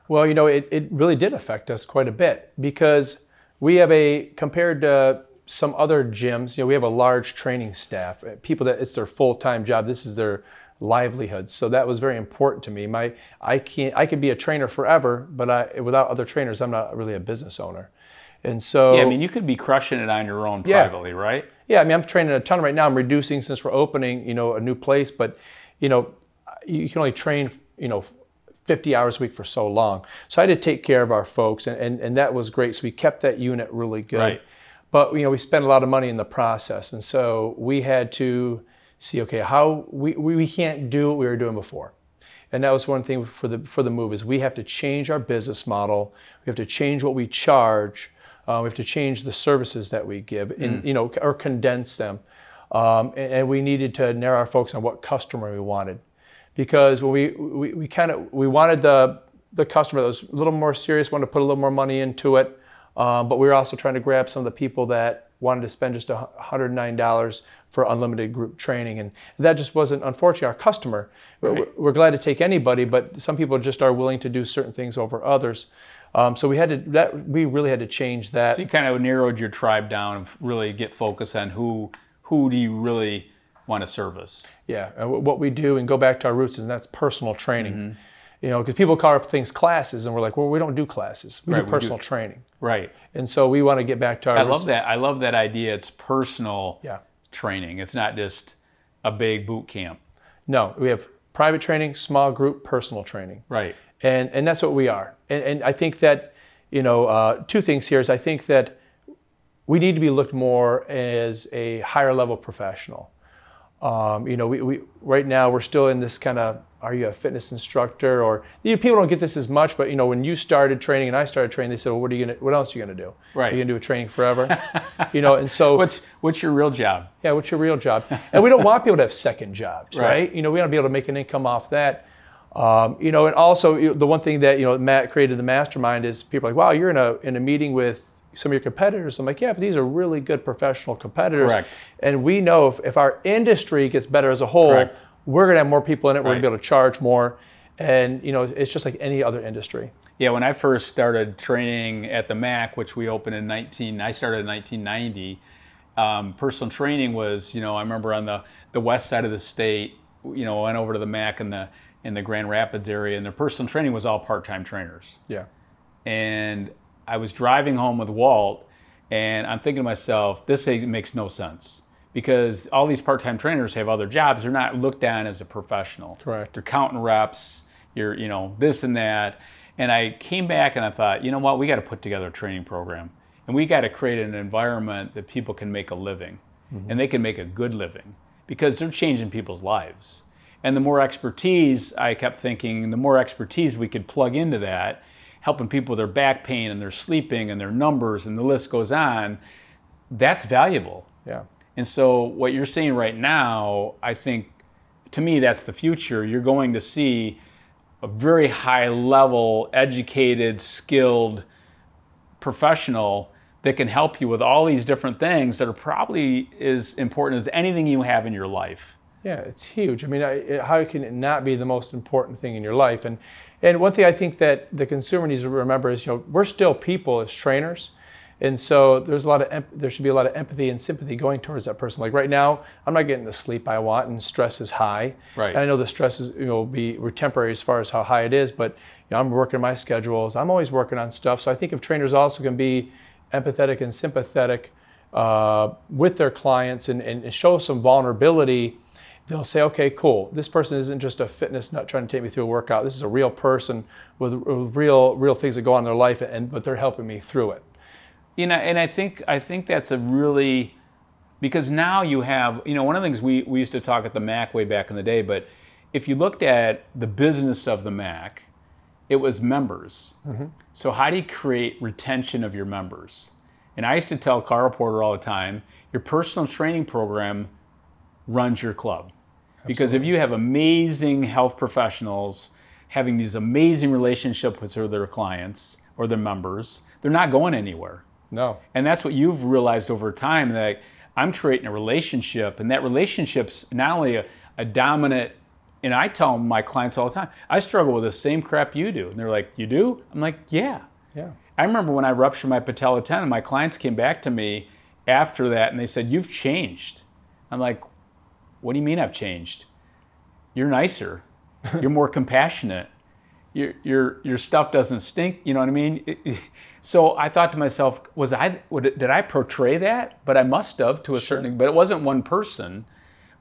Well, you know, it, it really did affect us quite a bit because we have a, compared to some other gyms, you know, we have a large training staff, uh, people that it's their full time job. This is their livelihood. So that was very important to me. My, I can't, I could be a trainer forever, but I, without other trainers, I'm not really a business owner. And so, yeah, I mean, you could be crushing it on your own privately, yeah. right? Yeah, I mean, I'm training a ton right now. I'm reducing since we're opening, you know, a new place, but you know, you can only train, you know, 50 hours a week for so long. So I had to take care of our folks, and, and, and that was great. So we kept that unit really good. Right. But you know, we spent a lot of money in the process, and so we had to see, okay, how we, we, we can't do what we were doing before. And that was one thing for the for the move is we have to change our business model. We have to change what we charge uh, we have to change the services that we give, in, mm. you know, or condense them. Um, and, and, we needed to narrow our focus on what customer we wanted, because when we we, we kind of we wanted the the customer that was a little more serious, wanted to put a little more money into it, um, but we were also trying to grab some of the people that wanted to spend just $109 for unlimited group training. And that just wasn't, unfortunately, our customer. Right. We're, we're, glad to take anybody, but some people just are willing to do certain things over others. Um, so we had to that we really had to change that. So you kind of narrowed your tribe down and really get focused on who who do you really want to service. Yeah, what we do and go back to our roots is that's personal training. Mm-hmm. You know, because people call things classes, and we're like, well, we don't do classes. We right, do personal we do. training. Right. And so we want to get back to our. I love that. I love that idea. It's personal yeah. training. It's not just a big boot camp. No, we have private training, small group, personal training. Right and and that's what we are. And, and I think that you know uh, two things here is I think that we need to be looked more as a higher level professional. Um, you know, we, we right now we're still in this kind of are you a fitness instructor or you know, people don't get this as much, but you know when you started training and I started training, they said, well, what are you gonna what else are you gonna do? Right. Are you gonna do a training forever? you know, and so what's what's your real job? Yeah, what's your real job? and we don't want people to have second jobs, right? right? You know, we want to be able to make an income off that. Um, you know, and also the one thing that you know Matt created the mastermind is people are like, wow, you're in a in a meeting with some of your competitors. I'm like, yeah, but these are really good professional competitors, Correct. and we know if, if our industry gets better as a whole, Correct. we're going to have more people in it. We're going to be able to charge more, and you know, it's just like any other industry. Yeah, when I first started training at the MAC, which we opened in 19, I started in 1990. Um, personal training was, you know, I remember on the the west side of the state, you know, went over to the MAC and the in the Grand Rapids area, and their personal training was all part-time trainers. Yeah. And I was driving home with Walt, and I'm thinking to myself, this makes no sense because all these part-time trainers have other jobs. They're not looked at as a professional. Correct. They're counting reps. You're, you know, this and that. And I came back and I thought, you know what? We got to put together a training program, and we got to create an environment that people can make a living, mm-hmm. and they can make a good living because they're changing people's lives. And the more expertise, I kept thinking, the more expertise we could plug into that, helping people with their back pain and their sleeping and their numbers and the list goes on, that's valuable. Yeah. And so what you're seeing right now, I think to me that's the future. You're going to see a very high level, educated, skilled professional that can help you with all these different things that are probably as important as anything you have in your life. Yeah, it's huge. I mean, I, how can it not be the most important thing in your life? And and one thing I think that the consumer needs to remember is, you know, we're still people as trainers, and so there's a lot of there should be a lot of empathy and sympathy going towards that person. Like right now, I'm not getting the sleep I want, and stress is high. Right. And I know the stress is you know be we're temporary as far as how high it is, but you know, I'm working my schedules. I'm always working on stuff. So I think if trainers also can be empathetic and sympathetic uh, with their clients and, and show some vulnerability they'll say, okay, cool. This person isn't just a fitness nut trying to take me through a workout. This is a real person with, with, real, real things that go on in their life, and but they're helping me through it. You know, and I think I think that's a really because now you have you know one of the things we, we used to talk at the Mac way back in the day, but if you looked at the business of the Mac, it was members. Mm-hmm. So how do you create retention of your members? And I used to tell Carl Porter all the time, your personal training program runs your club. Because if you have amazing health professionals having these amazing relationships with their clients or their members, they're not going anywhere. No. And that's what you've realized over time that I'm creating a relationship, and that relationship's not only a, a dominant. And I tell my clients all the time, I struggle with the same crap you do. And they're like, You do? I'm like, Yeah. Yeah. I remember when I ruptured my patella tendon, my clients came back to me after that and they said, You've changed. I'm like, What do you mean I've changed? You're nicer. You're more compassionate. Your, your, your stuff doesn't stink. You know what I mean? so I thought to myself, was I, did I portray that? But I must have to a Sure. certain, but it wasn't one person.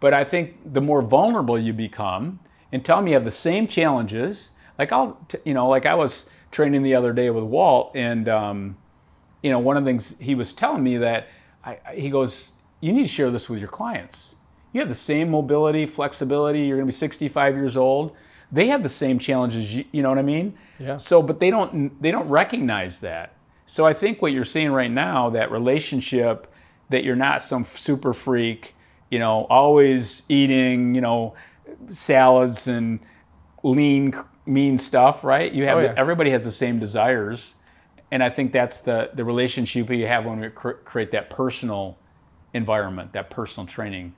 But I think the more vulnerable you become, and tell me you have the same challenges. Like I'll, you know, like I was training the other day with Walt, and um, you know, one of the things he was telling me that I, I- he goes, you need to share this with your clients. You have the same mobility, flexibility. You're going to be 65 years old. They have the same challenges. You, you know what I mean? Yeah. So, but they don't they don't recognize that. So I think what you're seeing right now, that relationship, that you're not some super freak, you know, always eating, you know, salads and lean, mean stuff, right? You have Oh, yeah. everybody has the same desires, and I think that's the the relationship you have when we cr- create that personal environment, that personal training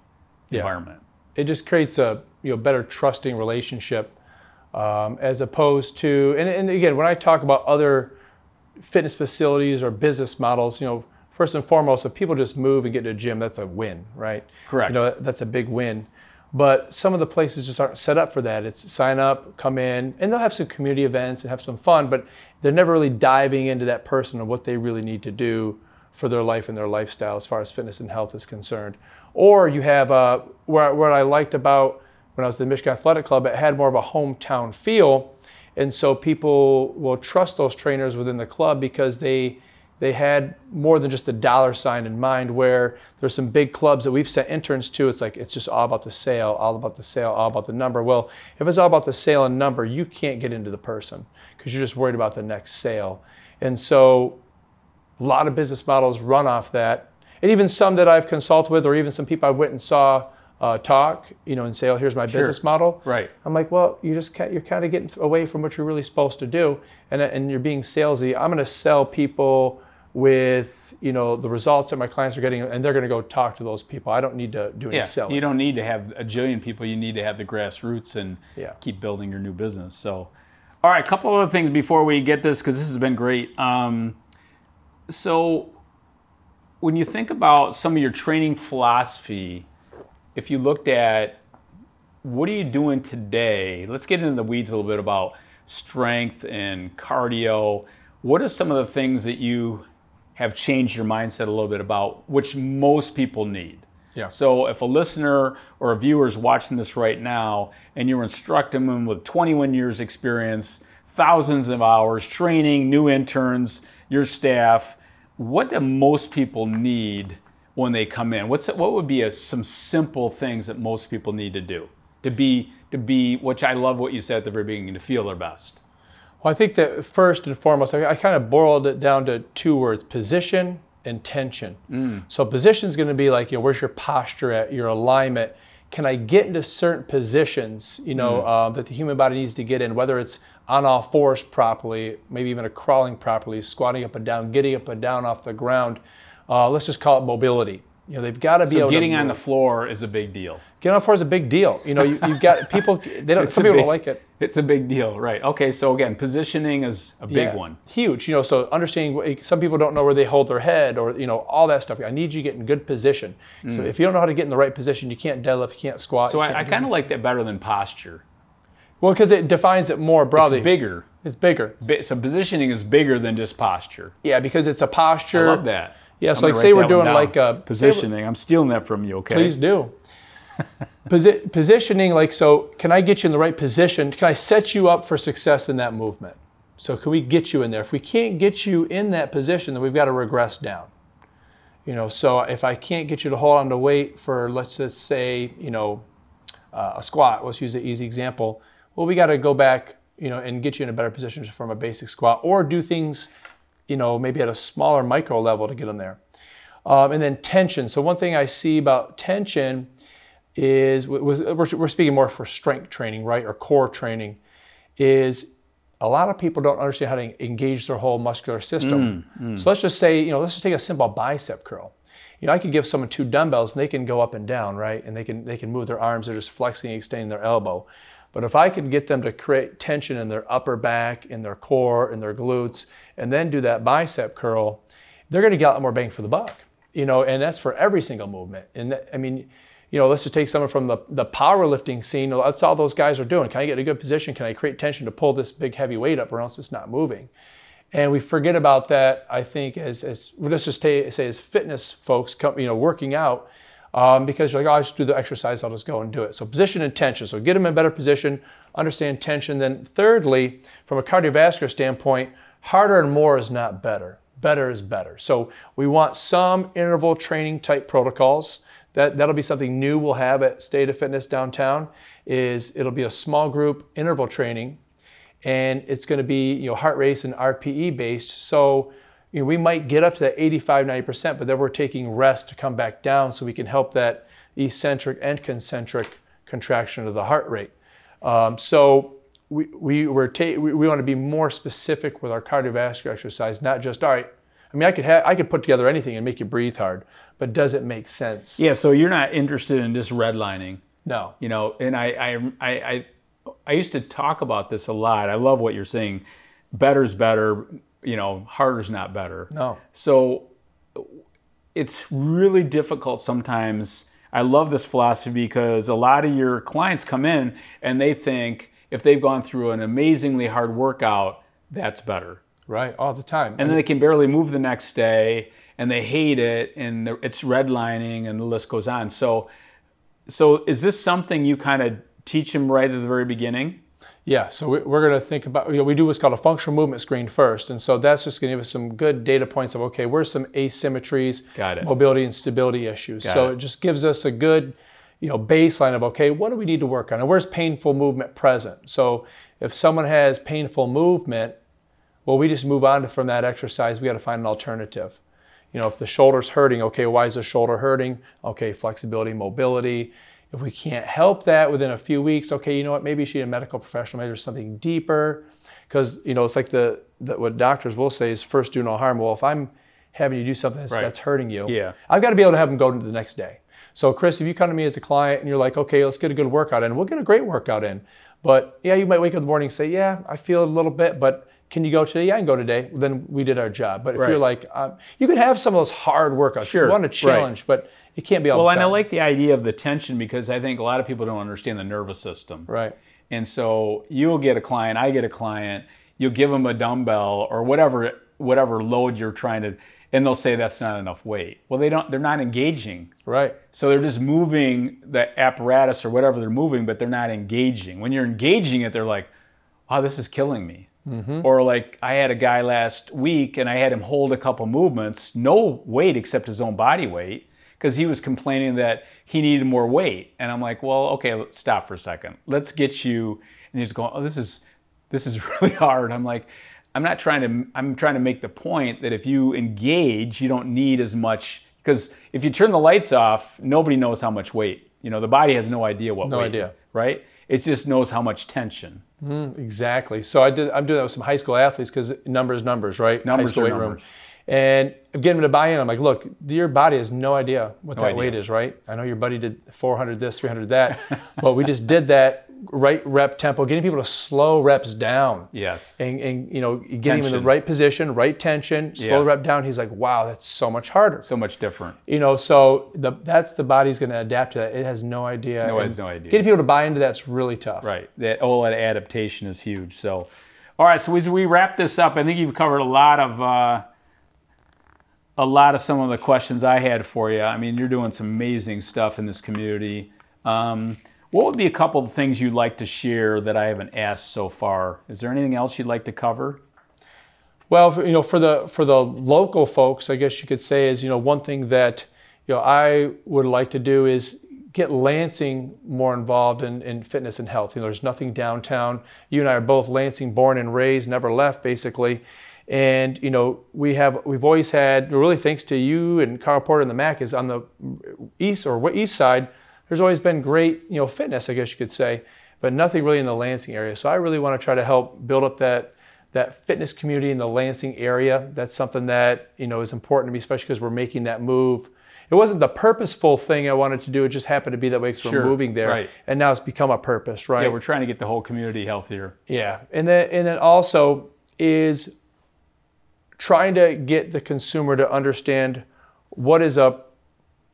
Yeah. environment. it just creates a you know better trusting relationship um, as opposed to and, and again when i talk about other fitness facilities or business models you know first and foremost if people just move and get to a gym that's a win right Correct. you know that's a big win but some of the places just aren't set up for that it's sign up come in and they'll have some community events and have some fun but they're never really diving into that person and what they really need to do for their life and their lifestyle as far as fitness and health is concerned. Or you have uh, where, what I liked about when I was at the Michigan Athletic Club, it had more of a hometown feel. And so people will trust those trainers within the club because they they had more than just a dollar sign in mind where there's some big clubs that we've sent interns to it's like it's just all about the sale all about the sale all about the number well if it's all about the sale and number you can't get into the person because you're just worried about the next sale and so a lot of business models run off that. And even some that I've consulted with, or even some people I went and saw uh, talk, you know, and say, "Oh, here's my business model." Right. I'm like, well, you just you're kind of getting away from what you're really supposed to do, and and you're being salesy. I'm going to sell people with you know the results that my clients are getting, and they're going to go talk to those people. I don't need to do any Yeah, selling. you don't need to have a jillion people. You need to have the grassroots and Yeah. keep building your new business. So, all right, a couple other things before we get this because this has been great. Um, so, when you think about some of your training philosophy, if you looked at what are you doing today? Let's get into the weeds a little bit about strength and cardio. What are some of the things that you have changed your mindset a little bit about, which most people need? Yeah. So if a listener or a viewer is watching this right now and you're instructing them with 21 years experience, thousands of hours, training, new interns, your staff, what do most people need when they come in? What's what would be a, some simple things that most people need to do to be to be which I love what you said at the very beginning to feel their best. Well, I think that first and foremost, I, I kind of boiled it down to two words: position and tension. Mm. So position is going to be like, you know, where's your posture at, your alignment. Can I get into certain positions, you know, Mm. um, that the human body needs to get in, whether it's on all fours properly, maybe even a crawling properly, squatting up and down, getting up and down off the ground. Uh, let's just call it mobility. You know, they've got to be So able getting to on the floor is a big deal. Getting on the floor is a big deal. You know, you, you've got people. They don't. Some people big- don't like it. It's a big deal, right? Okay, so again, positioning is a big Yeah, one. Huge. You know, so understanding some people don't know where they hold their head or, you know, all that stuff. I need you to get in good position. So if you don't know how to get in the right position, you can't deadlift, you can't squat. Mm. So I, I kind of like that better than posture. Well, because it defines it more broadly. It's bigger. It's bigger. Bi- So positioning is bigger than just posture. Yeah, because it's a posture. I love that. Yeah, I'm so like gonna say write we're that doing one like a positioning. I'm stealing that from you. Okay. Please do. Posi- positioning, like, so can I get you in the right position? Can I set you up for success in that movement? So can we get you in there? If we can't get you in that position, then we've got to regress down. You know, so if I can't get you to hold on to weight for, let's just say, you know, uh, a squat, let's use an easy example. Well, we got to go back, you know, and get you in a better position from a basic squat or do things, you know, maybe at a smaller micro level to get them there. Um, and then tension. So one thing I see about tension is we're, we're speaking more for strength training, right, or core training, is a lot of people don't understand how to engage their whole muscular system. So let's just say, you know, let's just take a simple bicep curl. You know, I could give someone two dumbbells and they can go up and down, right, and they can they can move their arms. They're just flexing, extending their elbow. But if I could get them to create tension in their upper back, in their core, in their glutes, and then do that bicep curl, they're going to get a lot more bang for the buck. You know, and that's for every single movement. And I mean, you know, let's just take someone from the, the powerlifting scene. That's all those guys are doing. Can I get a good position? Can I create tension to pull this big heavy weight up or else it's not moving? And we forget about that, I think, as, as let's just say, say as fitness folks, come, you know, working out, um, because you're like, oh, I'll just do the exercise, I'll just go and do it. So position and tension. So get them in better position, understand tension. Then thirdly, from a cardiovascular standpoint, harder and more is not better. Better is better. So we want some interval training type protocols. That, that'll be something new we'll have at State of Fitness downtown is it'll be a small group interval training and it's going to be you know heart rate and RPE based. So you know, we might get up to that 85, 90%, but then we're taking rest to come back down so we can help that eccentric and concentric contraction of the heart rate. Um, so we, we, we're ta- we, we want to be more specific with our cardiovascular exercise, not just, all right, I mean, I could, ha- I could put together anything and make you breathe hard, but does it make sense? Yeah. So you're not interested in just redlining. No. you know and I, I i i i used to talk about this a lot i love what you're saying better's better you know harder's not better No. so it's really difficult sometimes i love this philosophy because a lot of your clients come in and they think if they've gone through an amazingly hard workout that's better Right. All the time. and then they can barely move the next day and they hate it and it's redlining and the list goes on so so is this something you kind of teach them right at the very beginning Yeah, so we- we're going to think about, you know, we do what's called a functional movement screen first. And so that's just going to give us some good data points of, okay, where's some asymmetries, Got it. mobility and stability issues. Got so it. it just gives us a good, you know, baseline of, okay, what do we need to work on? And where's painful movement present? So if someone has painful movement, well, we just move on from that exercise. We got to find an alternative. You know, if the shoulder's hurting, okay, why is the shoulder hurting? Okay, flexibility, mobility. If we can't help that within a few weeks, okay, you know what? Maybe you should a medical professional. Maybe there's something deeper, because you know it's like the, the what doctors will say is first do no harm. Well, if I'm having you do something that's, Right. that's hurting you, Yeah. I've got to be able to have them go to the next day. So, Chris, if you come to me as a client and you're like, okay, let's get a good workout in, we'll get a great workout in. But yeah, you might wake up in the morning and say, yeah, I feel a little bit, but can you go today? Yeah, I can go today. Then we did our job. But if Right. you're like, um, you could have some of those hard workouts. Sure, You want right. to challenge, but it can't be all Well, and. I like the idea of the tension because I think a lot of people don't understand the nervous system. right. And so you'll get a client, I get a client, you'll give them a dumbbell or whatever whatever load you're trying to and they'll say that's not enough weight. Well, they don't they're not engaging. Right. So they're just moving the apparatus or whatever they're moving, but they're not engaging. When you're engaging it, they're like, "Oh, this is killing me." Mm-hmm. Or like I had a guy last week and I had him hold a couple movements, no weight except his own body weight, because he was complaining that he needed more weight. And I'm like, "Well, okay, let's stop for a second. Let's get you." And he's going, "Oh, this is this is really hard." I'm like, I'm not trying to I'm trying to make the point that if you engage, you don't need as much because if you turn the lights off, nobody knows how much weight. You know, the body has no idea what No weight, idea. right? It just knows how much tension. Mm-hmm, exactly. So I did. I'm doing that with some high school athletes because numbers, numbers, right? Numbers high school weight numbers. room. And I'm getting them to buy in. I'm like, look, your body has no idea what that idea. weight is, right? I know your buddy did 400 this, 300 that, but we just did that right rep tempo, getting people to slow reps down. Yes. And, and you know, getting him in the right position, right tension, slow Yeah. rep down. He's like, wow, that's so much harder. So much different. You know, so the, that's the body's going to adapt to that. It has no idea. No, it has no idea. Getting people to buy into that's really tough. Right. That all that adaptation is huge. So, all right. So as we wrap this up, I think you've covered a lot of uh, a lot of some of the questions I had for you. I mean, you're doing some amazing stuff in this community. Um, what would be a couple of things you'd like to share that I haven't asked so far? Is there anything else you'd like to cover? Well, you know, for the for the local folks, I guess you could say is you know one thing that you know I would like to do is get Lansing more involved in, in fitness and health. You know, there's nothing downtown. You and I are both Lansing born and raised, never left basically. And you know, we have we've always had really thanks to you and Carl Porter and the Mac is on the east or east side. There's always been great you know fitness, I guess you could say, but nothing really in the Lansing area. So I really want to try to help build up that that fitness community in the Lansing area. That's something that you know is important to me, especially because we're making that move. It wasn't the purposeful thing I wanted to do; it just happened to be that way because Sure, we're moving there, right. and now it's become a purpose, right? Yeah, we're trying to get the whole community healthier. Yeah, and then and then also is trying to get the consumer to understand what is a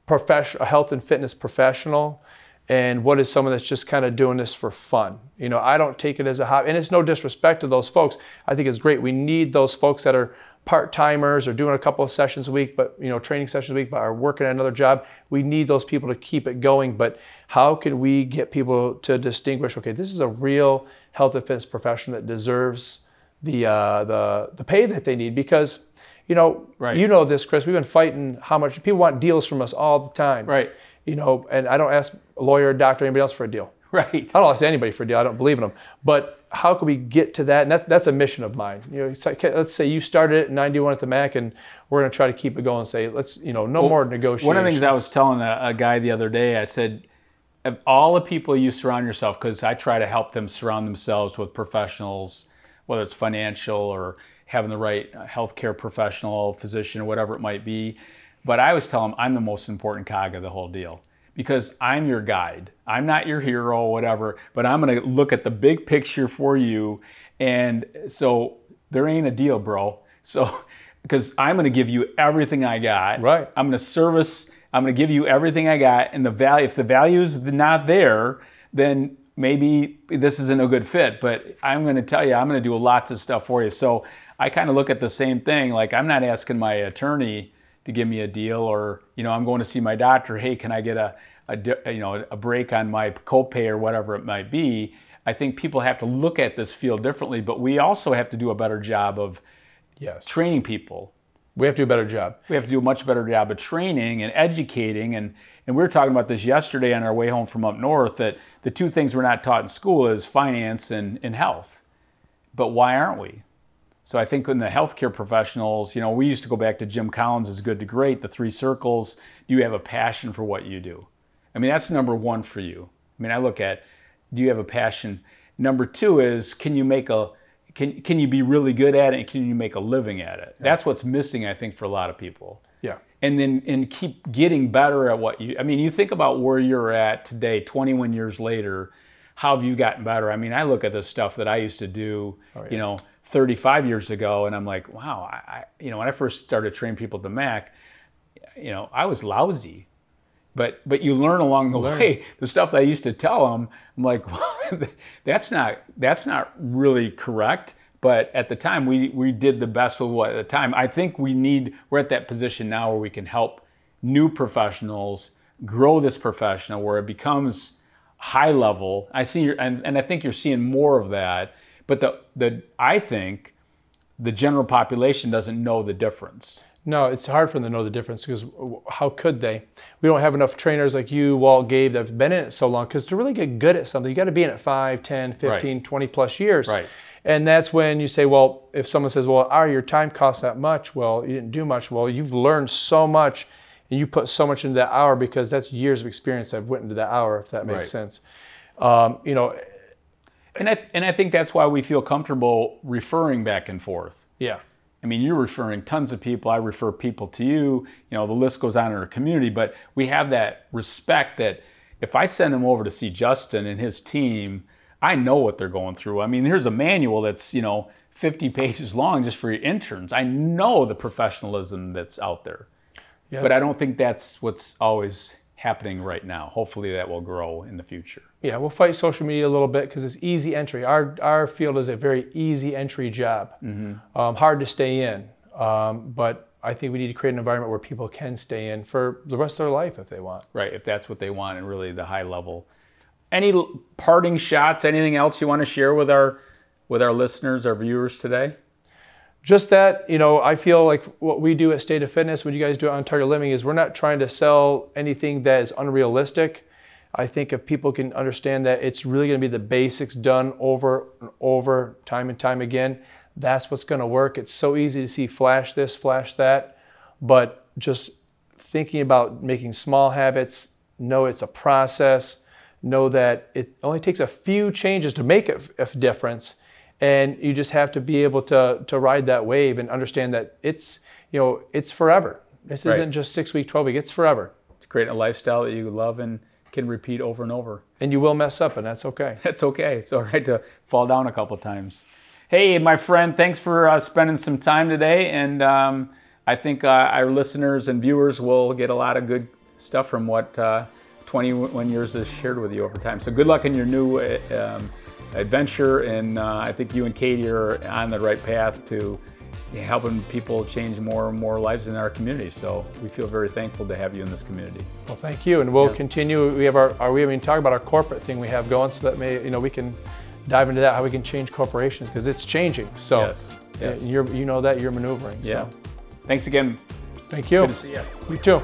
professional, a health and fitness professional, and what is someone that's just kind of doing this for fun. You know, I don't take it as a hobby, and it's no disrespect to those folks. I think it's great. We need those folks that are part timers or doing a couple of sessions a week, but you know, training sessions a week, but are working at another job. We need those people to keep it going. But how can we get people to distinguish? Okay, this is a real health and fitness professional that deserves the uh, the the pay that they need because. You know, Right. you know this, Chris. We've been fighting how much people want deals from us all the time. Right. You know, and I don't ask a lawyer, doctor, anybody else for a deal. Right. I don't ask anybody for a deal. I don't believe in them. But how can we get to that? And that's that's a mission of mine. You know, it's like, let's say you started it in '91 at the Mac, and we're going to try to keep it going. And say, let's you know, no more negotiations. One of the things I was telling a, a guy the other day, I said, of all the people you surround yourself, because I try to help them surround themselves with professionals, whether it's financial or having the right uh, healthcare professional, physician, or whatever it might be. But I always tell them I'm the most important cog of the whole deal because I'm your guide. I'm not your hero, whatever, but I'm going to look at the big picture for you. And so there ain't a deal, bro. So, because I'm going to give you everything I got. Right. I'm going to service. I'm going to give you everything I got, and the value. If the value is not there, then maybe this isn't a good fit. But I'm going to tell you, I'm going to do lots of stuff for you. So I kind of look at the same thing. Like I'm not asking my attorney to give me a deal, or you know, I'm going to see my doctor. Hey, can I get a, a you know a break on my copay or whatever it might be? I think people have to look at this field differently, but we also have to do a better job of yes, training people we have to do a better job. we have to do a much better job of training and educating and and we were talking about this yesterday on our way home from up north that the two things we're not taught in school is finance and, and health. But why aren't we? So i think in the healthcare professionals you know we used to go back to jim collins good to great the three circles. Do you have a passion for what you do? I mean that's number one for you. I mean i look at do you have a passion? Number two is can you make a can, can you be really good at it and can you make a living at it? That's what's missing i think for a lot of people Yeah, and then and keep getting better at what you i mean you think about where you're at today 21 years later how have you gotten better? I mean i look at the stuff that i used to do oh, you know 35 years ago and i'm like wow I, I you know when i first started training people at the mac you know i was lousy. But but you learn along the way. The stuff that I used to tell them. I'm like, well, that's not that's not really correct. But at the time, we we did the best with what at the time. I think we need we're at that position now where we can help new professionals grow this professional where it becomes high level. I see, your, and and I think you're seeing more of that. But the the I think the general population doesn't know the difference. No, it's hard for them to know the difference because how could they? We don't have enough trainers like you, Walt, Gabe, that have been in it so long because to really get good at something, you got to be in it 5, 10, 15, Right. 20 plus years. Right. And that's when you say, well, if someone says, well, are your time costs that much? Well, you didn't do much. Well, you've learned so much and you put so much into that hour because that's years of experience that went into that hour, if that makes Right. sense. Um, you know, And I and I think that's why we feel comfortable referring back and forth. yeah. I mean, you're referring tons of people. I refer people to you. You know, the list goes on in our community. But we have that respect that if I send them over to see Justin and his team, I know what they're going through. I mean, here's a manual that's you know 50 pages long just for your interns. I know the professionalism that's out there. Yes. But I don't think that's what's always happening right now. Hopefully, that will grow in the future. Yeah, we'll fight social media a little bit because it's easy entry. Our our field is a very easy entry job, um, hard to stay in. Um, but I think we need to create an environment where people can stay in for the rest of their life if they want. Right, if that's what they want and really the high level. Any parting shots, anything else you want to share with our with our listeners, our viewers today? Just that, you know, I feel like what we do at State of Fitness, what you guys do on Target Living, is we're not trying to sell anything that is unrealistic. I think if people can understand that it's really going to be the basics done over and over, time and time again, that's what's going to work. It's so easy to see flash this, flash that, but just thinking about making small habits, know it's a process, know that it only takes a few changes to make a, a difference and you just have to be able to to ride that wave and understand that it's you know it's forever this Right. isn't just six week 12 week it's forever To create a lifestyle that you love and can repeat over and over. and you will mess up and that's okay That's okay. It's all right to fall down a couple times. Hey, my friend, thanks for uh, spending some time today. And um, I think uh, our listeners and viewers will get a lot of good stuff from what uh, 21 years has shared with you over time. So good luck in your new um, adventure. And uh, I think you and Katie are on the right path to helping people change more and more lives in our community. So we feel very thankful to have you in this community. well thank you and we'll Yeah. continue we have our, our we haven't even talked about our corporate thing we have going so that may you know we can dive into that how we can change corporations because it's changing so Yes, yes. you're you know that you're maneuvering Yeah. so Thanks again. thank you Good to see you. you too